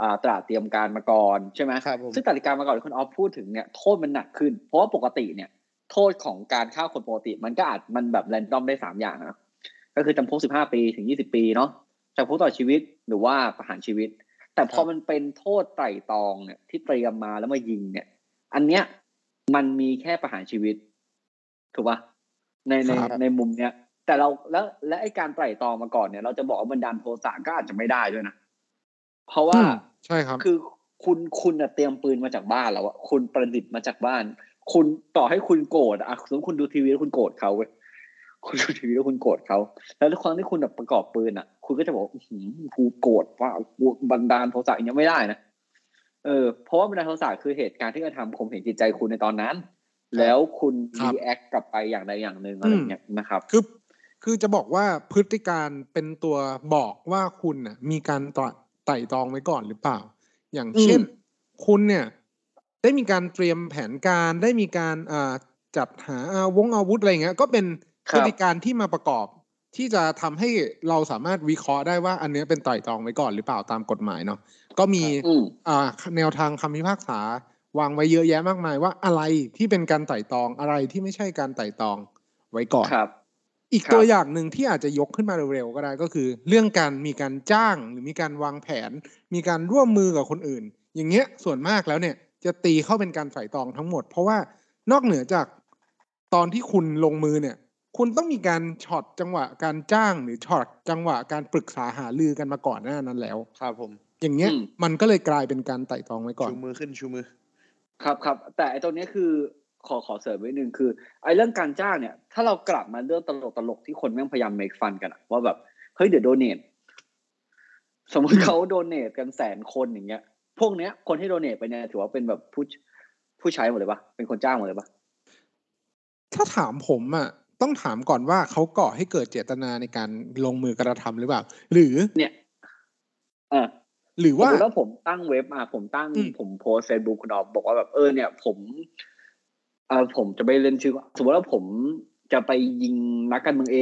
อ่าตราเตรียมการมาก่อนใช่ไหมครับผมซึ่งตราเตรียมการมาก่อนที่คุณออฟพูดถึงเนี่ยโทษมันหนักขึ้น เพราะว่าปกติเนี่ย โทษของการฆ่าคนปกติ มันก็อาจมันแบบแรนดอมได้สามอย่างนะก็คือจำคุกสิบห้าปีถึงยี่สิบปีเนาะจำคุกตลอดชีวิตหรือว่าประหารชีวิต แต่พอมันเป็นโทษไตร่ตรองเนี่ยที่เตรียมมาแล้วมายิงเนี่ย อันเนี้ยมันมีแค่ประหารชีวิตถูกปะในในครับในมุมเนี้ย แต่เราแล้วและไอการไตร่ตรองมาก่อนเนี่ย เราจะบอกว่าบันดาลโทสะก็อาจจะไม่ได้ด้วยนะเพราะว่าอืมใช่ครับคือคุณคุณน่ะเตรียมปืนมาจากบ้านแล้วอะคุณประดิษฐ์มาจากบ้าน คุณต่อให้คุณโกรธอะสมมติคุณดูทีวีแล้วคุณโกรธเขาเว้ยคุณดูทีวีแล้วคุณโกรธเขาแล้วทุกครั้งที่คุณแบบประกอบปืนอะคุณก็จะบอกว่าอื้อหือกูโกรธว่ากูบันดาลโทสะอย่างเงี้ยไม่ได้นะเออเพราะว่าบันดาลโทสะคือเหตุการณ์ที่กระทำข่มเหงจิตใจคุณในตอนนั้น แล้วคุณครับ react กลับไปอย่างใดอย่างหนึ่งอะไรอย่างเงี้ยนะครับ คือ คือจะบอกว่าพฤติการเป็นตัวบอกว่าคุณน่ะมีการตระไต่ตรองไว้ก่อนหรือเปล่า อย่างเช่น คุณเนี่ย ได้มีการเตรียมแผนการได้มีการอ่าจัดหาอาวงอาวุธอะไรอย่างเงี้ย ก็เป็นครับฤติการณ์ที่มาประกอบที่จะทำให้เราสามารถวิเคราะห์ได้ว่า อันเนี้ยเป็นไตร่ตรองไว้ก่อนหรือเปล่าตามกฎหมายเนาะก็มีอืมอ่าแนวทางคำพิพากษาวางไว้เยอะแยะมากมายว่าอะไรที่เป็นการไต่ตรองอะไรที่ไม่ใช่การไต่ตรองไว้ก่อนครับ อีกครับตัวอย่างหนึ่งที่อาจจะยกขึ้นมาเร็วๆก็ได้ก็คือ เรื่องการมีการจ้างหรือมีการวางแผน มีการร่วมมือกับคนอื่น อย่างเงี้ยส่วนมากแล้วเนี่ยจะตีเข้าเป็นการไตร่ตรองทั้งหมด เพราะว่านอกเหนือจากตอนที่คุณลงมือเนี่ย คุณต้องมีการช็อตจังหวะการจ้างหรือช็อตจังหวะการปรึกษาหารือกันมาก่อนหน้านั้นแล้ว ครับผม อย่างเงี้ยอืมมันก็เลยกลายเป็นการไต่ตรองไว้ก่อนชูมือขึ้นชูมือ ครับครับแต่ไอ้ตรงเนี้ยคือ ขอขอเสริมไว้หนึ่งคือไอ้เรื่องการจ้างเนี่ย ถ้าเรากลับมาเรื่องตลกตลกๆที่คนแม่งพยายาม make fun กันอะว่าแบบเฮ้ยเดี๋ยวโดเนทสมมติเขาโดเนทกันแสนคนอย่างเงี้ย พวกเนี้ย คนที่โดเนทไปเนี่ยถือว่าเป็นแบบผู้ผู้ใช้หมดเลยปะเป็นคนจ้างหมดเลยปะถ้าถามผมอะต้องถามก่อนว่าเขาก่อให้เกิดเจตนาในการลงมือกระทำหรือเปล่า หรือเนี่ยอ่าหรือสมมติว่าว่าผมตั้งเว็บอะผมตั้งอืมผม post Facebook คุณออฟบอกว่าแบบเออเนี่ย ผม เออผมจะไปเล่นชื่อสมมติว่าผมจะไปยิงนักการเมืองเอ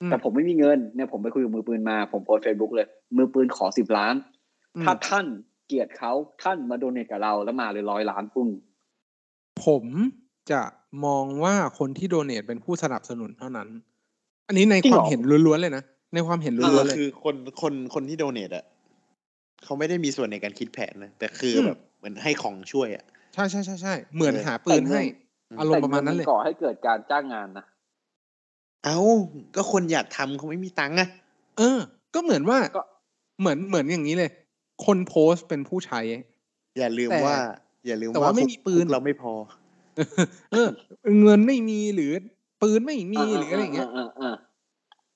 อืมแต่ผมไม่มีเงินเนี่ยผมไปคุยกับมือปืนมา ผม post Facebook เลย มือปืนขอสิบล้านอืมถ้าท่านเกลียดเขาท่านมา donate กับเราแล้วมาเลยร้อยล้านปุ้งผมจะมองว่าคนที่โดเนทเป็นผู้สนับสนุนเท่านั้น อันนี้ในจริงคเหรวาอมเห็นล้วนๆเลยนะในความเห็นล้วนๆเลยคือคนคนคนที่โดเนทอะเขาไม่ได้มีส่วนในการคิดแผนนะแต่คืออมแบบเหมือนให้ของช่วยอะใช่ใช่ใช่ใช่เหมือนเออหาปืนให้ อืมอารมณ์ประมาณนั้นเลยแต่งิก่อให้เกิดการจ้างงานนะเอ้าก็คนอยากทำเขาไม่มีตังค์อะเออ ก็เหมือนว่าก็เหมือนเหมือนอย่างนี้เลย คนโพสต์เป็นผู้ใช้ อย่าลืมแต่ว่า อย่าลืมแต่ว่าไม่มีปืนคุกเราไม่พอ เออ เงินไม่มีหรือ ปืนไม่มีหรืออะไรอย่างเงี้ยอ่าอ่า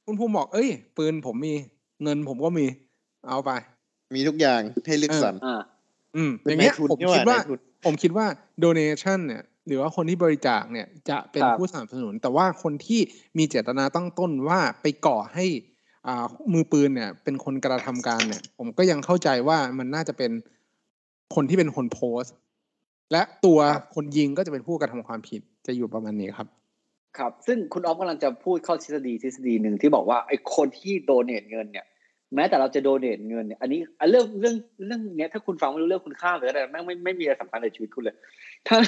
คุณภูมิบอกเอ้ย ปืนผมมี เงินผมก็มี เอาไป มีทุกอย่างให้เลือกสรรอ่าอืมเป็นอย่างเงี้ยนายทุนผมนี่คิดว่านายทุนผมคิดว่า donation เนี่ย หรือว่าคนที่บริจาคเนี่ยจะเป็นครับผู้สนับสนุน แต่ว่าคนที่มีเจตนาตั้งต้นว่าไปก่อให้อ่ามือปืนเนี่ยเป็นคนกระทำการเนี่ย ผมก็ยังเข้าใจว่ามันน่าจะเป็นคนที่เป็นคนโพสต์ และตัวคนยิงก็จะเป็นผู้กระทำความผิดจะอยู่ประมาณนี้ครับ ครับ ซึ่งคุณออฟกำลังจะพูดเข้าทฤษฎีทฤษฎีหนึ่งที่บอกว่าไอ้คนที่โดเนทเงินเนี่ยแม้แต่เราจะโดเนทเงินเนี่ยอันนี้อันเรื่องเรื่องเรื่องเนี้ยถ้าคุณฟังไม่รู้เรื่องคุณข้ามหรืออะไรแม่งไม่ไม่มีอะไรสำคัญในชีวิตคุณเลย ถ้า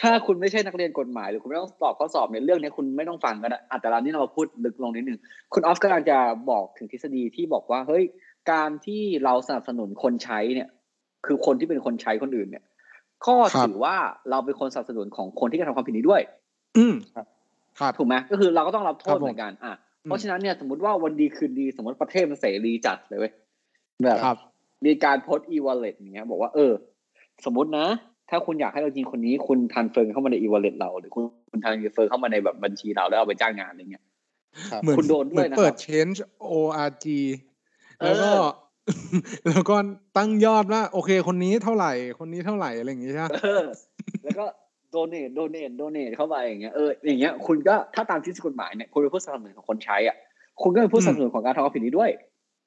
ถ้าคุณไม่ใช่นักเรียนกฎหมายหรือคุณไม่ต้องตอบข้อสอบในยเรื่องเนี้ยคุณไม่ต้องฟังก็ได้อะแต่เรานี่เรามาพูดลึกลงนิดนึงคุณออฟกำลังจะบอกถึงทฤษฎีที่บอกว่าเฮ้ยการที่เราสนับสนุนคนใช้เนี่ย คือคนที่เป็นคนใช้คนอื่นเนี่ยก็ครับถือว่าเราเป็นคนสนับสนุนของคนที่กระทำความผิดนี้ด้วย อืมครับถูกไหมก็คือเราก็ต้องรับโทษครับผมเหมือนกันอะอืมเพราะฉะนั้นเนี่ยสมมติว่าวันดีคืนดีสมมติประเทศมันเสรีจัดเลยเว้ยแบบครับมีการ post e-wallet อย่างเงี้ย บอกว่าเออ สมมตินะ ถ้าคุณอยากให้เรายิงคนนี้ คุณ transfer เข้ามาใน e-wallet เรา หรือคุณคุณ transfer เข้ามาในแบบบัญชีเราแล้วเอาไปจ้างงานอะไรเงี้ยครับเหมือนคุณโดนด้วยเหมือนนะครับเปิด change org แล้วก็เออแล้วก็ตั้งยอดว่า โอเค คนนี้เท่าไหร่ คนนี้เท่าไหร่อะไรอย่างงี้ใช่ไหมเออแล้วก็โดเนทโดเนทโดเนทเข้าไปอย่างเงี้ยเอออย่างเงี้ยคุณก็ถ้าตามที่กฎหมายเนี่ยคุณเป็นผู้สนับสนุนของคนใช้อะคุณก็เป็นผู้สนับสนุนของการทำความผิดนี้ด้วย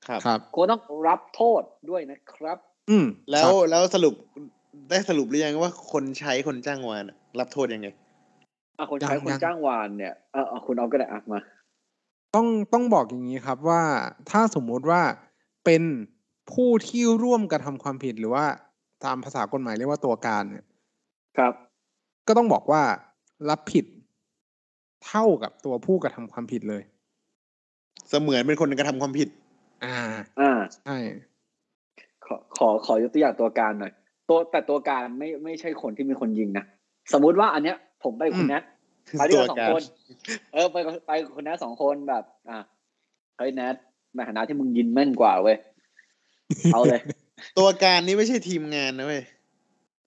ครับครับคุณต้องรับโทษด้วยนะครับ อืมแล้วครับแล้วสรุป ได้สรุปหรือยังว่าคนใช้คนจ้างวานอะรับโทษยังไงอะคนใช้ยังคนยังจ้างวานเนี่ยเออเอาคุณเอาก็ได้อะมา ต้องต้องบอกอย่างนี้ครับว่าถ้าสมมุติว่าเป็นผู้ที่ร่วมกระทำความผิดหรือว่า ตามภาษากฎหมายเรียกว่าตัวการเนี่ย ครับ ก็ต้องบอกว่ารับผิดเท่ากับตัวผู้กระทำความผิดเลย เสมือนเป็นคนกระทำความผิด อ่า อ่าใช่ขอขอขอยกตัวอย่างตัวการหน่อย ตัวแต่ตัวการไม่ไม่ใช่คนที่มีคนยิงนะสมมุติว่าอันเนี้ย ผมไปกับคุณแนทไปด้วยกันสองตัวการคน เออ ไปกับไปกับคุณแนทสองคนแบบ อะเฮ้ยแนทในฐานะที่มึงยินแม่นกว่าเว้ยเอาเลย ตัวการนี่ไม่ใช่ทีมงานนะเว้ย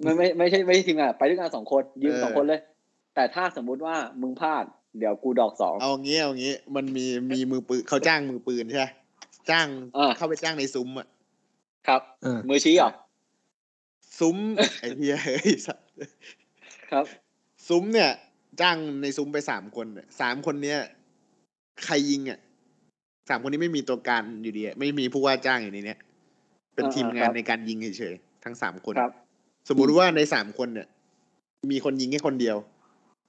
ไม่ไม่ไม่ใช่ไม่ใช่ทีมงานไปด้วยกันสองคนยิงเออสองคนเลย แต่ถ้าสมมุติว่ามึงพลาดเดี๋ยวกูดอกสองเอางี้เอางี้ มันมีมีมือปืนเขาจ้างมือปืนใช่ไหมจ้างอ่าเข้าไปจ้างในซุ้มอะครับอ่ามือชี้เหรอ ซุ้มไอ้เหี้ยเฮ้ยสัตว์ครับ ซุ้มเนี่ย จ้างในซุ้มไปสามคนเนี่ยสามคนเนี้ยใครยิงอะสามคนนี้ไม่มีตัวการอยู่ดีอะไม่มีผู้ว่าจ้างอยู่ในเนี้ยเป็นอ่าทีมงาคนรับในการยิงเฉยๆทั้งสามคนครับ สมมุติว่าในสามคนเนี่ย มีคนยิงแค่คนเดียว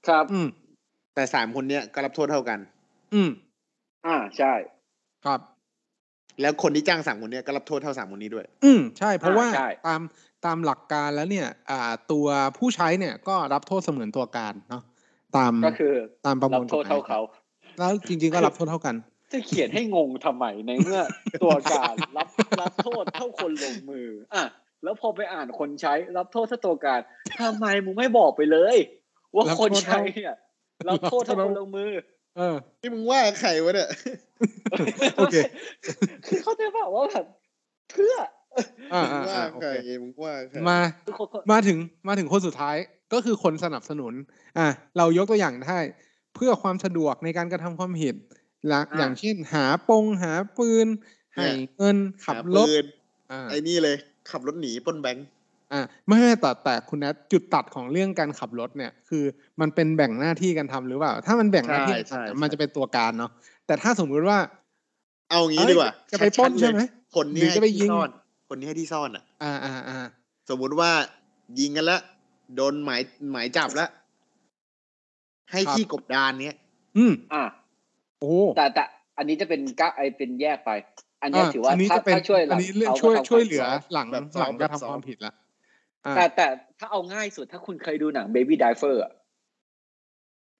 ครับ อืมแต่สามคนเนี้ยก็รับโทษเท่ากัน อืม อ่าใช่ ครับ แล้วคนที่จ้างสามคนเนี้ยก็รับโทษเท่าสามคนนี้ด้วย อืมใช่เพราะอ่าว่าใช่ตาม ตามหลักการแล้วเนี่ยอ่าตัวผู้ใช้เนี่ยก็รับโทษเสมือนตัวการเนาะตามก็คือตามประมรัวบลโทษกฎหมยเท่าเขา แล้วจริง ๆ ก็รับโทษเท่ากัน จะเขียนให้งงทำไมในเมื่อตัวการรับรับโทษเท่าคนลงมืออะแล้วพอไปอ่านคนใช้รับโทษเท่าตัวการทำไมมึงไม่บอกไปเลย ว่ารับคนโทษใช้เท่าเนี่ยรับโทษเท่าคนลงมือ เออนี่มึงว่าใครวะเนี่ยโอเคคือเขาจะบอกว่าแบบเพื่ออ่า มึอ่างว่าอ่าโอใครเคมึงว่าใครมาทุกคนมาถึงมาถึงคนสุดท้ายก็คือคนสนับสนุน อะเรายกตัวอย่างได้เพื่อความสะดวกในการกระทำความผิดละอย่างเช่น หาปงหาปืนให้เงินขับหารถปืนอ่าไอ้นี่เลย ขับรถหนีปล้นแบงค์อ่าไม่ไม่แต่แต่คุณนัทจุดตัดของเรื่องการขับรถเนี่ย คือมันเป็นแบ่งหน้าที่กันทำหรือเปล่า ถ้ามันแบ่งหน้าที่กันทำเนี่ยมันจะเป็นตัวการเนาะแต่ถ้าสมมุติว่า เอางี้เอ้ยดีกว่า จะไปปล้นชัดๆเลยใช่ไหมคนนี้หรือให้จะไปยิที่งซ่อน คนนี้ให้ที่ซ่อนอะ อ่าอ่าอ่าสมมุติว่ายิงกันแล้วโดนหมายหมายจับแล้วให้ที่กบดานเนี้ย อืม อะโอ้แต่แต่อันนี้จะเป็นก้าไอเป็นแยกไป อันเนี้ยถือว่าอันนี้ถ้าจะเป็นถ้าช่วยหอัลันงนี้เรื่องเขาช่วยก็ทำช่วยเหลือความหลังแบบหลังแบบกระซอฟต์ทำความผิดละอ่าแต่แต่ถ้าเอาง่ายสุดถ้าคุณเคยดูหนัง Baby Driver อะ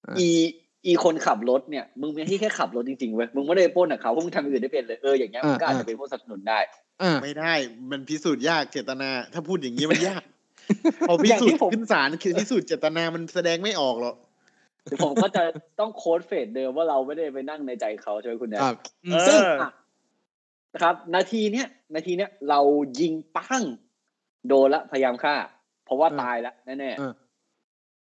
อ่าอีอีคนขับรถเนี่ยมึงมีหน้าที่แค่ขับรทจริงๆเว้ยมึงไม่ได้ไปปล้นกับเขาเพราะมึงทำอย่างอื่นได้เป็นเลยเอออย่างเงี้ยมึงก็อาจจะเป็นผู้สนับสนุนได้อ่าไม่ได้ มันพิสูจน์ยากเจตนา ถ้าพูดอย่างนี้มันยากพอพิอย่างสูที่จน์ผมขึ้นศาลคือพิสูจน์เจตนามันแสดงไม่ออกหรอกเดี๋ยวผมก็จะต้อง quote phrase เดิมว่าเราไม่ได้ไปนั่งในใจเขาใช่ไหมคุณแนทครับอืมเออซึ่งอะนะครับ นาทีเนี้ยนาทีเนี้ยเรายิงปั้งโดนละพยายามฆ่า เพราะว่าตายแล้วแน่ๆอ่า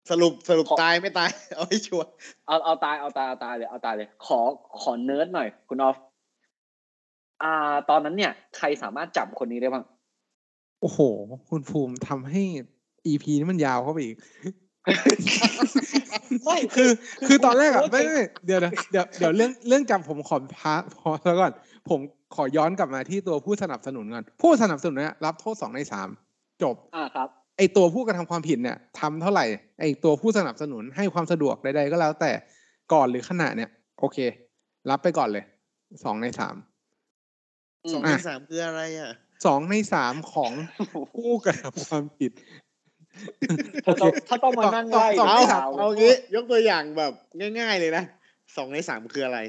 สรุปสรุปขอตายไม่ตาย เอาให้ชัวร์เอาเอาตายเอาตายเอาตายเลยเอาตายเลย ขอขอเนิร์ดหน่อย คุณออฟ อ่า ตอนนั้นเนี่ย ใครสามารถจับคนนี้ได้บ้าง โอ้โห คุณภูมิทำให้ EP นี้มันยาวเข้าไปอีกไม่คือ คือตอนแรกอะผมไม่ไม่เดี๋ยวนะเดี๋ยวเดี๋ยวเรื่องเรื่องจำผมขอพาพอแล้วก่อน ผมขอย้อนกลับมาที่ตัวผู้สนับสนุนก่อนผู้สนับสนุนเนี่ยรับโทษสองในสามจบอ่าครับไอตัวผู้กระทำความผิดเนี่ยทำเท่าไหร่ไอตัวผู้สนับสนุนให้ความสะดวกใดๆก็แล้วแต่ก่อนหรือขณะเนี่ย โอเค รับไปก่อนเลยสองในสามอื สอมงในสามคืออะไรอะสองในสามของผู้กระทำความผิดถ้าต้องถ้าต้องมานั่งไล่สองเอาในสามเอางี้ยกตัวอย่างแบบง่าย ๆ เลยนะสองในสามคืออะไร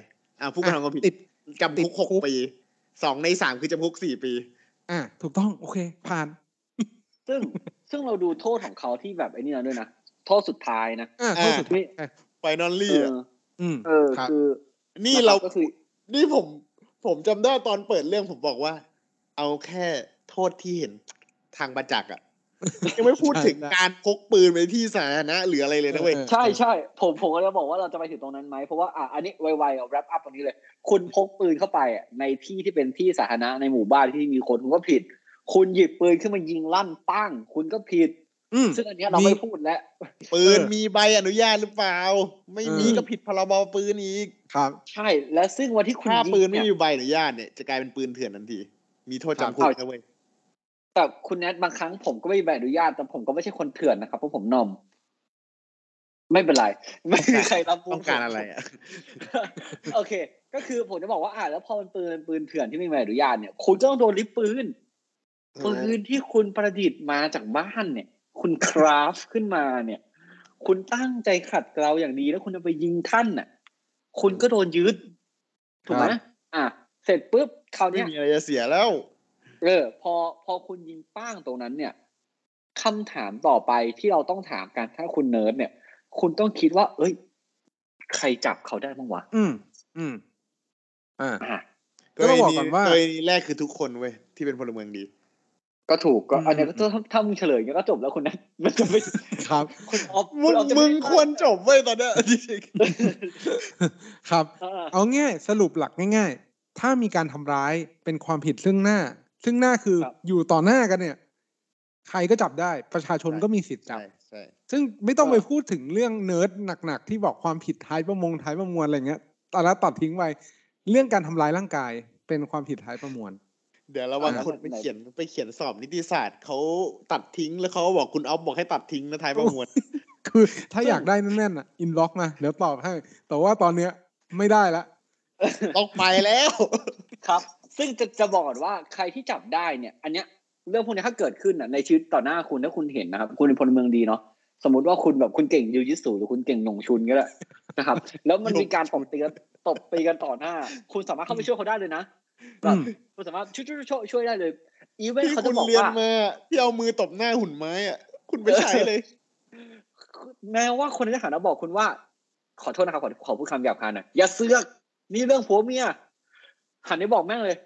อ่าผู้กระทำความผิดติดจำคุกติดคุกหกปีสองในสามคือจำคุกสี่ปี อะถูกต้องโอเค ผ่าน ซึ่งซึ่งเราดูโทษของเขาที่แบบไอ้นี่นะด้วยนะโทษสุดท้ายนะอะโทษสุดท้ายนี่ finally ออืมเออครับคือ นี่ะคบเราก็คือ นี่ผม ผมจำได้ตอนเปิดเรื่องผมบอกว่า เอาแค่โทษที่เห็นทางประจักษ์อะยังไม่พูดถึงใช่การพกปืนไปที่สาธารณะหรืออะไรเลยนะเว้ยเออใช่ใช่ผมผมก็จะบอกว่าเราจะไปถึงตรงนั้นไหมเพราะว่าอะอันนี้ไวๆเอา wrap up ตรงนี้เลย คุณพกปืนเข้าไปอะในที่ที่เป็นที่สาธารณะในหมู่บ้านที่มีคนคุณก็ผิด คุณหยิบปืนขึ้นมายิงลั่นปั้งคุณก็ผิดอืม ซึ่งอันเนี้ยเราไม่พูดแล้ว ปืนเออมีใบอนุญาตหรือเปล่า ไม่มีเออก็ผิดพรบปืนอีกครับ ใช่ และซึ่งวันที่คุณถ้ายิงปืนไม่เยมีใบอนุญาตเนี่ยจะกลายเป็นปืนเถื่อนทันที มีโทษจำคุกครับนะเว้ยแต่คุณแนทบางครั้งผมก็ไม่มีใบอนุญาตแต่ผมก็ไม่ใช่คนเถื่อนนะครับเพราะผมนอมไม่เป็นไร ไม่มีใครรับรู้ต้องการอะไรอะโอเค ก็คือผมจะบอกว่าอ่าแล้วพอมันปืนปืนเถื่อนที่ไม่มีใบอนุญาตเนี่ย คุณก็ต้องโดนริบปืนปืนที่คุณประดิษฐ์มาจากบ้านเนี่ย คุณคราฟขึ้นมาเนี่ย คุณตั้งใจขัดเกลาอย่างดีแล้วคุณเอาไปยิงท่านน่ะ คุณก็โดนยึดถูกไหมครับอะ เสร็จปุ๊บคราวไม่เนี้ยมีอะไรจะเสียแล้วเออพอพอคุณยิงป้างตรงนั้นเนี่ยคำถามต่อไปที่เราต้องถามกันถ้าคุณเนิร์ดเนี่ย คุณต้องคิดว่า เอ้ย ใครจับเขาได้บ้างวะอืม อืมอ่าอะก็ต้องบอกก่อนว่ากรณีแรกคือทุกคนเว้ยที่เป็นพลเมืองดี ก็ถูกก็อืมอันเนี้ยก็ถ้าถ้ามึงเฉลยก็จบแล้วคุณนะมันจะไม่ครับคุณออฟมึคุงณออฟจะมึไงควรจบเว้ยตอนเนี้ยจริงครับเออเอาง่ายสรุปหลักง่าย ๆ ถ้ามีการทำร้ายเป็นความผิดซึ่งหน้า ซึ่งหน้าคือครับอยู่ต่อหน้ากันเนี่ย ใครก็จับได้ประชาชนก็มีสิทธิ์จัใช่บใช่ซึ่งไม่ต้องไปพูดถึงเรื่องเนิร์ดหนักๆ ที่บอกความผิดท้ายประมงท้ายประมวลอะไรเงี้ยตอนนั้นตัดทิ้งไปเรื่องการทำร้ายร่างกายเป็นความผิดท้ายประมวล เดี๋ยวระวังอ่าคนไปเขียนไปเขียนสอบนิติศาสตร์เขาตัดทิ้งแล้วเขาก็บอกคุณออฟบอกให้ตัดทิ้งนะท้ายประมวล คือถ้าอยากได้แน่นๆอะอินบ็อกมาเดี๋ยวตอบให้ แต่ว่าตอนเนี้ยไม่ได้ละต้องไปแล้ว ครับ ซึ่งจะจะบอกก่อนว่าใครที่จับได้เนี่ย อันเนี้ยเรื่องพวกนี้ถ้าเกิดขึ้นอะในชีวิตต่อหน้าคุณถ้าคุณเห็นนะครับ คุณเป็นพลเมืองดีเนาะสมมติว่าคุณแบบคุณเก่งยูยิสูหรือคุณเก่งหนงชุนก็ได้นะครับ แล้วมันมีการตบตีกันตบตีกันต่อหน้า คุณสามารถเข้าไปช่วยเขาได้เลยนะ แบบอืมคุณสามารถช่วยช่วยช่วยช่วยได้เลย อีเวนที่เขาคุจะณบอกเรียนว่ามาที่เอามือตบหน้าหุ่นไม้อะ คุณไปใช้เลย แม้ว่าคนในทหารจะบอกคุณว่า ขอโทษนะครับขอขอพูดคำหยาบคายหน่อยอย่าเสือกนี่เรื่องผัวเมียหันไปบอกแม่งเลย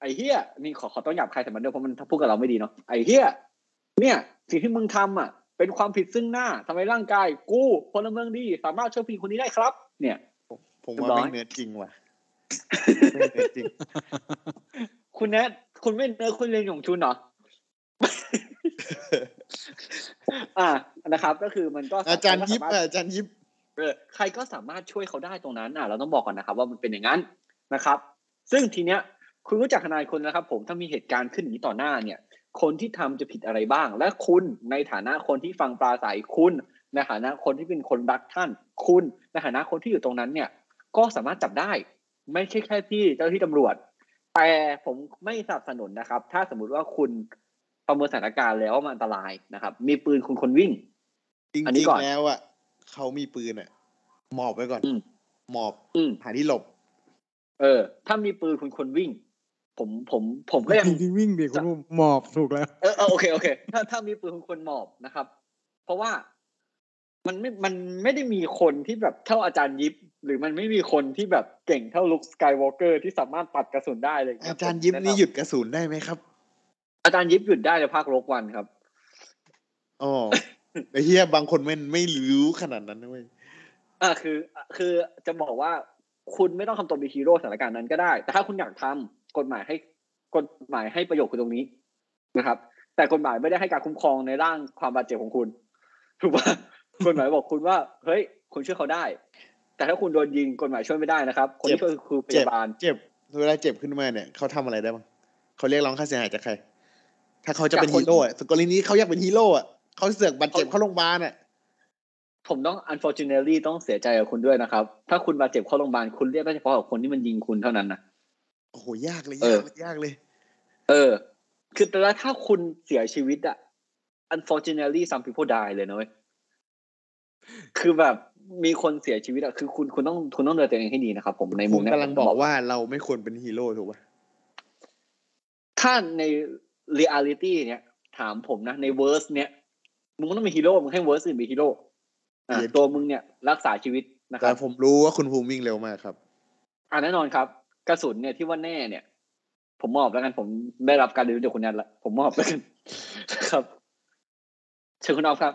ไอ้เฮียนี่ขอขอต้องหยาบคายแต่มันด้วยเพราะมันพูดกับเราไม่ดีเนาะไอ้เฮียเนี่ย สิ่งที่มึงทำอะ เป็นความผิดซึ่งหน้าทำให้ร่างกาย กูพลเมืองดี สามารถช่วยผู้หญิงคนนี้ได้ครับ เนี่ย ผมว่าเรียบร้อยไม่เนื้อจริงว่ะไม่เนื้อ จริงคุณแนทคุณไม่เนื้อคุณเรียนหยงชุนเหรออ่านะครับ ก็คือมันก็อาจารย์ยิบสมถอะอาจารย์ยิบเออใครก็สามารถช่วยเขาได้ตรงนั้นอะเราต้องบอกก่อนนะครับ ว่ามันเป็นอย่างนั้นนะครับ ซึ่งทีเนี้ย คุณรู้จักทนายคนนะครับ ผมถ้ามีเหตุการณ์ขึ้นอย่างนี้ต่อหน้าเนี่ย คนที่ทำจะผิดอะไรบ้าง และคุณในฐานะคนที่ฟังปราศัยคุณในฐานะคนที่เป็นคนรักท่าน คุณในฐานะคนที่อยู่ตรงนั้นเนี่ย ก็สามารถจับได้ ไม่ใช่แค่ที่เจ้าหน้าที่ตำรวจ แต่ผมไม่สนับสนุนนะครับ ถ้าสมมุติว่าคุณประเมินสถานการณ์แล้วว่ามันอันตรายนะครับ มีปืนคุณคนวิ่งจริงอันนี้ๆก่อนแล้วอะเขามีปืนอะ หมอบไว้ก่อนอืมหมอบอืมหาที่หลบ เออ ถ้ามีปืนคุณคนวิ่ง ผมผมผมก็ยังจริงๆวิ่งดิคุณอุ้มหมอบถูกแล้วเออเออโอเคโอเค ถ้าถ้ามีปืนคุณควรหมอบนะครับ เพราะว่า มันไม่ มันไม่ได้มีคนที่แบบเท่าอาจารย์ยิป หรือมันไม่มีคนที่แบบเก่งเท่าลุคสกายวอล์กเกอร์ที่สามารถปัดกระสุนได้เลยอาจารย์ยิบนี่หยุดกระสุนได้ไหมครับ อาจารย์ยิปหยุดได้ในภาคโลกวันครับอ๋อไอ้เฮียบางคนไม่ไม่รู้ขนาดนั้นนะเว้ยอ่าคือ คือจะบอกว่าคุณไม่ต้องทำตัวเป็นฮีโร่สถานการณ์นั้นก็ได้ แต่ถ้าคุณอยากทำกฎหมายให้กฎหมายให้ประโยชน์คุณตรงนี้นะครับ แต่กฎหมายไม่ได้ให้การคุ้มครองในร่างความบาดเจ็บของคุณ ถูกป่ะ กฎหมายบอกคุณว่า เฮ้ย คุณช่วยเขาได้ แต่ถ้าคุณโดนยิงกฎหมายช่วยไม่ได้นะครับ คนที่ช่วยคือพเจ็บยาบาล เจ็บเวลาเจ็บขึ้นมาเนี่ยเขาทำอะไรได้บ้างเขาเรียกร้องค่าเสียหายจากใคร ถ้าเขาจะเป็นฮีโร่อะสกรณีนี้เขาอยากเป็นฮีโร่อะเขาเสือกบาดเจ็บเข้าโรงพยาบาลอะผมต้อง unfortunately ต้องเสียใจกับคุณด้วยนะครับ ถ้าคุณบาดเจ็บเข้าโรงพยาบาลคุณเรียกได้เฉพาะกับคนที่มันยิงคุณเท่านั้นนะโอ้โหยากเลยเอยาอกเลยยากเลย เออ คือแต่ละถ้าคุณเสียชีวิตอะ unfortunately some people die เลยนะเว้ย คือแบบมีคนเสียชีวิตอะคือคุณคุณต้องคุณต้องดูแลตัวเองให้ดีนะครับผมในมุคุมณเนี้ยกำลังบอกว่าเราไม่ควรเป็นฮีโร่ถูกป่ะถ้าใน reality เนี้ยถามผมนะ ใน verse เนี้ยมึงก็ต้องเป็นฮีโร่มึงให้ verse อื่นเป็นฮีโร่อะตัวมึงเนี่ย รักษาชีวิตนะครับแต่ผมรู้ว่าคุณภูมิวิ่งเร็วมากครับ อ่าแน่นอนครับ กระสุนเนี่ยที่ว่าแน่เนี่ย ผมมอบแล้วกันผมได้รับการรีวิวจากคุณแนทละผมมอบแล้วกันครับเชิญคุณออฟครับ